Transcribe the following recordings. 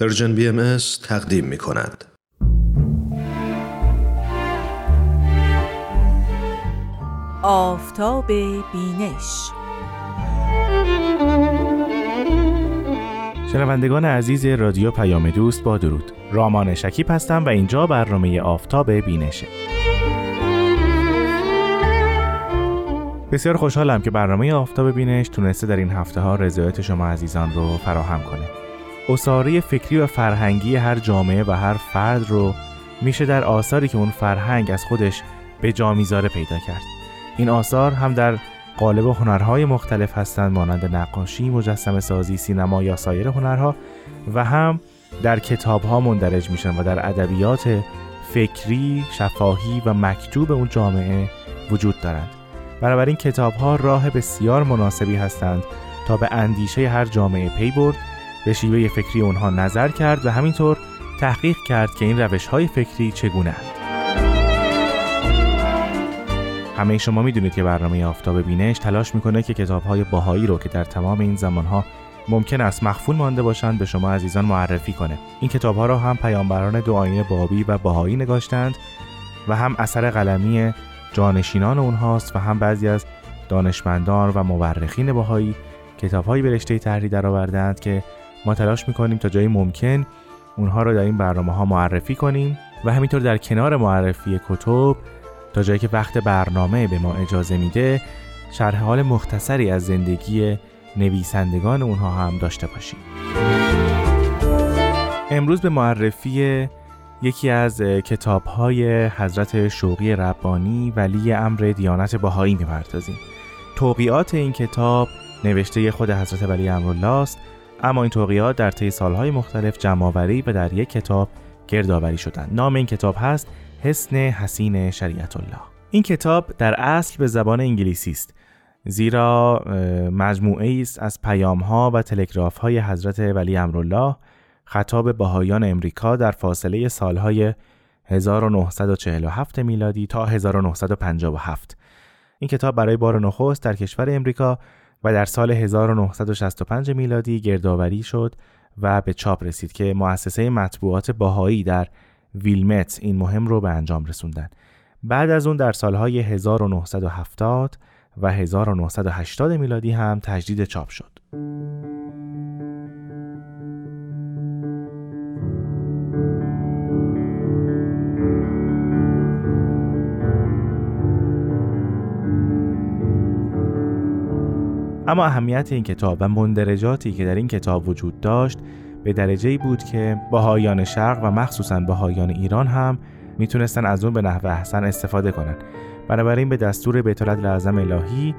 Persian BMS تقدیم می کند. آفتاب بینش. شنوندگان عزیز رادیو پیام دوست با درود. رامان شکیب هستم و اینجا برنامه آفتاب بینشه بسیار خوشحالم که برنامه آفتاب بینش تونسته در این هفته ها رضایت شما عزیزان رو فراهم کنه. اصاره فکری و فرهنگی هر جامعه و هر فرد رو میشه در آثاری که اون فرهنگ از خودش به جا می‌ذاره پیدا کرد این آثار هم در قالب هنرهای مختلف هستند مانند نقاشی، مجسم سازی، سینما یا سایر هنرها و هم در کتابها مندرج میشن و در ادبیات فکری، شفاهی و مکتوب اون جامعه وجود دارند. بنابراین کتابها راه بسیار مناسبی هستند تا به اندیشه هر جامعه پی برد به شیوه فکری اونها نظر کرد و همینطور تحقیق کرد که این روش های فکری چگونه هست. همه شما می‌دونید که برنامه آفتاب بینش تلاش می‌کنه که کتاب های باهایی رو که در تمام این زمان ها ممکن است مخفول مانده باشند به شما عزیزان معرفی کنه این کتاب ها را هم پیامبران دو آین بابی و باهایی نگاشتند و هم اثر قلمی جانشینان اونهاست و هم بعضی از دانشمندان و مورخین باهایی کتابهایی به رشته تحریر درآوردند که ما تلاش می‌کنیم تا جایی ممکن اونها رو در این برنامه ها معرفی کنیم و همینطور در کنار معرفی کتب تا جایی که وقت برنامه به ما اجازه میده شرح حال مختصری از زندگی نویسندگان اونها هم داشته باشیم. امروز به معرفی یکی از کتاب های حضرت شوقی ربانی ولی امر دیانت باهایی می‌پردازیم. توقیات این کتاب نوشته خود حضرت ولی امرالله است. اما این توقیات در طی سالهای مختلف جمعآوری و در یک کتاب گردآوری شدند. نام این کتاب هست حسن حسین شریعت الله این کتاب در اصل به زبان انگلیسی است زیرا مجموعه است از پیام ها و تلگراف های حضرت ولی امرالله خطاب بهایان امریکا در فاصله سالهای 1947 میلادی تا 1957 این کتاب برای بار نخست در کشور امریکا و در سال 1965 میلادی گردآوری شد و به چاپ رسید که مؤسسه مطبوعات باهایی در ویلمت این مهم رو به انجام رسوندن. بعد از اون در سالهای 1970 و 1980 میلادی هم تجدید چاپ شد. اما اهمیت این کتاب و مندرجاتی که در این کتاب وجود داشت به درجه بود که باهایان شرق و مخصوصا باهایان ایران هم می‌تونستن از اون به نحو احسن استفاده کنند. بنابراین به دستور بیتولد لعظم الهی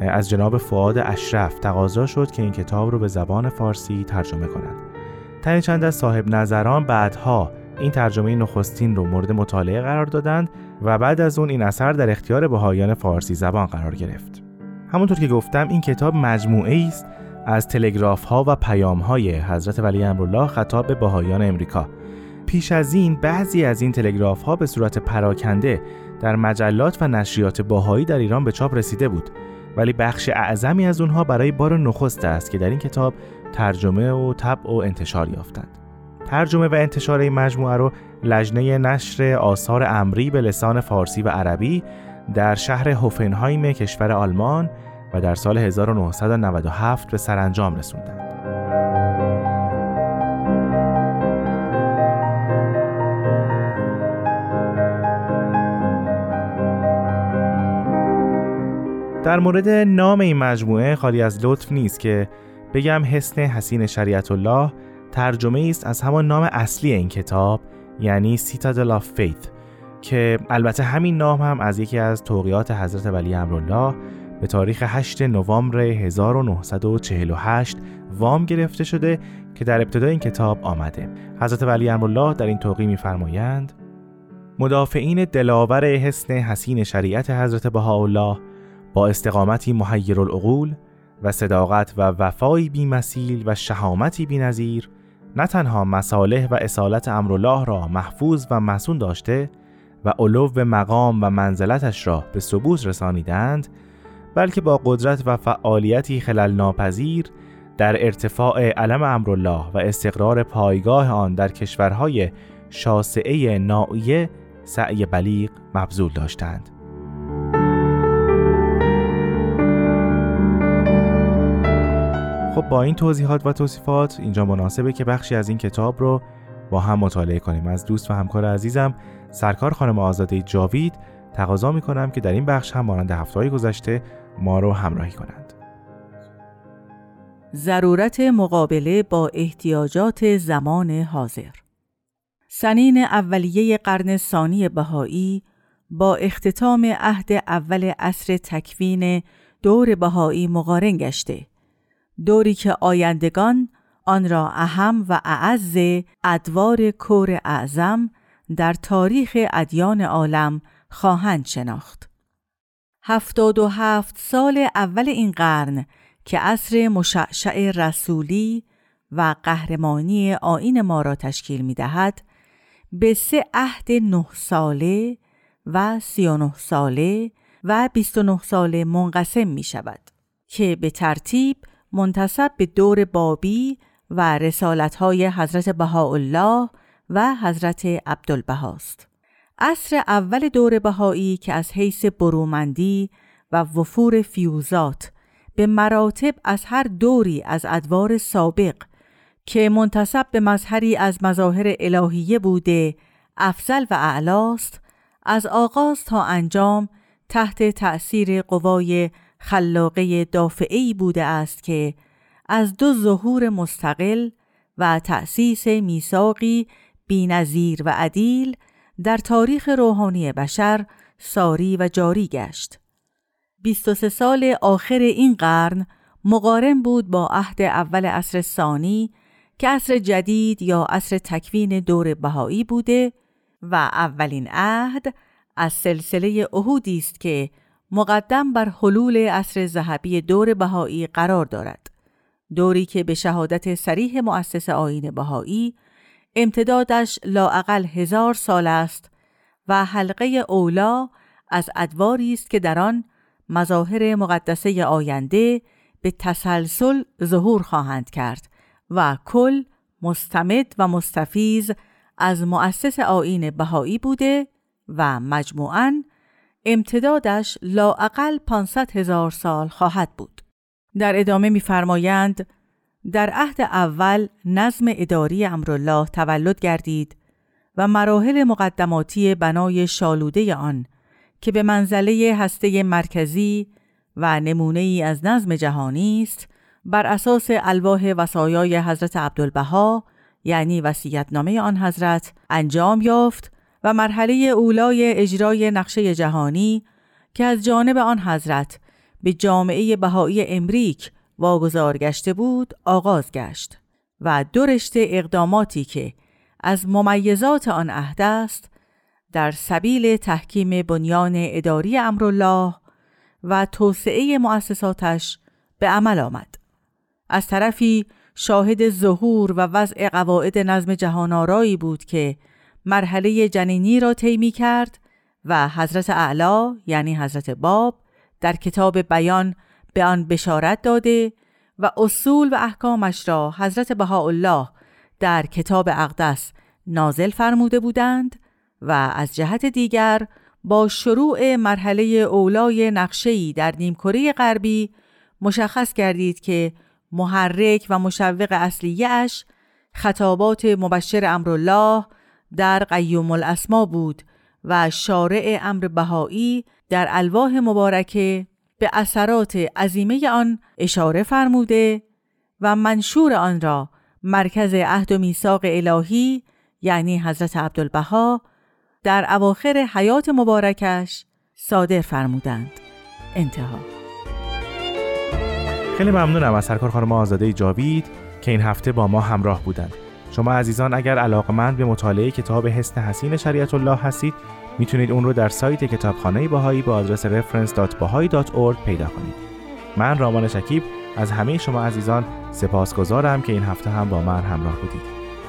از جناب فعاد اشرف تقاضا شد که این کتاب رو به زبان فارسی ترجمه کنند تنی چند از صاحب نظران بعدها این ترجمه نخستین رو مورد مطالعه قرار دادند و بعد از اون این اثر در اختیار بهایان فارسی زبان قرار گرفت همونطور که گفتم این کتاب مجموعه است از تلگراف ها و پیام های حضرت ولی امرالله خطاب به بهایان امریکا. پیش از این بعضی از این تلگراف ها به صورت پراکنده در مجلات و نشریات باهایی در ایران به چاپ رسیده بود. ولی بخش اعظمی از اونها برای بار نخست است که در این کتاب ترجمه و طبع و انتشار یافتند. ترجمه و انتشار این مجموعه رو لجنه نشر آثار امری به لسان فارسی و عربی در شهر هوفنهایم کشور آلمان و در سال 1997 به سرانجام رسوندند. در مورد نام این مجموعه خالی از لطف نیست که بگم حسن حسین شریعت الله ترجمه است از همان نام اصلی این کتاب یعنی Citadel of Faith که البته همین نام هم از یکی از توقیعات حضرت ولی امرالله به تاریخ 8 نوامبر 1948 وام گرفته شده که در ابتدای این کتاب آمده. حضرت ولی امرالله در این توقیع میفرمایند مدافعین دلاور حصن حصین شریعت حضرت بهاءالله با استقامتی محیر العقول و صداقت و وفایی بیمثیل و شهامتی بینظیر نه تنها مصالح و اصالت امرالله را محفوظ و مسون داشته و علو مقام و منزلتش را به ثبوت رسانیدند بلکه با قدرت و فعالیتی خلل ناپذیر در ارتفاع علم امرالله و استقرار پایگاه آن در کشورهای شاسعه نائیه سعی بلیغ مبذول داشتند. خب با این توضیحات و توصیفات اینجا مناسبه که بخشی از این کتاب رو با هم مطالعه کنیم. از دوست و همکار عزیزم سرکار خانم آزاده جاوید تقاضا می‌کنم که در این بخش هم مانند هفته گذشته ما رو همراهی کنند. ضرورت مقابله با احتیاجات زمان حاضر. سنین اولیه قرن ثانی بهایی با اختتام عهد اول عصر تکوین دور بهایی مقارن گشته. دوری که آیندگان آن را اهم و اعز ادوار کور اعظم در تاریخ ادیان عالم خواهند شناخت. هفتاد و هفت سال اول این قرن که عصر مشعشع رسولی و قهرمانی آین ما را تشکیل می دهد به سه عهد نه ساله و سی و نه ساله و بیست و نه ساله منقسم می شود که به ترتیب منتصب به دور بابی و رسالتهای حضرت بهاءالله و حضرت عبدالبهاست. عصر اول دور بهایی که از حیث برومندی و وفور فیوزات به مراتب از هر دوری از ادوار سابق که منتصب به مظهری از مظاهر الهیه بوده افضل و اعلاست از آغاز تا انجام تحت تأثیر قوای خلاقه دافعی بوده است که از دو ظهور مستقل و تأسیس میثاقی بینظیر و عدیل در تاریخ روحانی بشر ساری و جاری گشت. 23 سال آخر این قرن مقارن بود با عهد اول عصر ثانی که عصر جدید یا عصر تکوین دور بهایی بوده و اولین عهد از سلسله عهودی است که مقدم بر حلول عصر ذهبی دور بهایی قرار دارد. دوری که به شهادت سریح مؤسس آین بهایی امتدادش لاعقل هزار سال است و حلقه اولا از ادواری است که در آن مظاهر مقدسه آینده به تسلسل ظهور خواهند کرد و کل مستمد و مستفیز از مؤسس آین بهایی بوده و مجموعاً امتدادش لاعقل 500 هزار سال خواهد بود. در ادامه می‌فرمایند در عهد اول نظم اداری امرالله تولد گردید و مراحل مقدماتی بنای شالوده آن که به منزله هسته مرکزی و نمونه ای از نظم جهانی است بر اساس الواح وصایای حضرت عبدالبها یعنی وصیت‌نامه آن حضرت انجام یافت و مرحله اولای اجرای نقشه جهانی که از جانب آن حضرت به جامعه بهایی امریک واگذار گشته بود آغاز گشت و دو رشته اقداماتی که از ممیزات آن عهد است در سبیل تحکیم بنیان اداری امرالله و توسعه مؤسساتش به عمل آمد. از طرفی شاهد ظهور و وضع قواعد نظم جهان بود که مرحله جنینی را طی کرد و حضرت اعلا یعنی حضرت باب در کتاب بیان به آن بشارت داده و اصول و احکامش را حضرت بهاءالله در کتاب اقدس نازل فرموده بودند و از جهت دیگر با شروع مرحله اولای نقشه‌ای در نیمکره غربی مشخص کردید که محرک و مشوق اصلیش خطابات مبشر امرالله در قیوم الاسما بود و شارع امر بهایی در الواح مبارکه به اثرات عظیمه آن اشاره فرموده و منشور آن را مرکز عهد و میثاق الهی یعنی حضرت عبدالبها در اواخر حیات مبارکش صادر فرمودند. انتها. خیلی ممنونم از سرکار خانم آزاده جاوید که این هفته با ما همراه بودند. شما عزیزان اگر علاقمند به مطالعه کتاب حسن حسین شریعت الله هستید می‌تونید اون رو در سایت کتابخانه باهایی با آدرس reference.bahai.org پیدا کنید. من رامان شکیب از همه شما عزیزان سپاسگزارم که این هفته هم با من همراه بودید.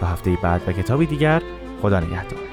تا هفته بعد و کتابی دیگر خدا نگهدار.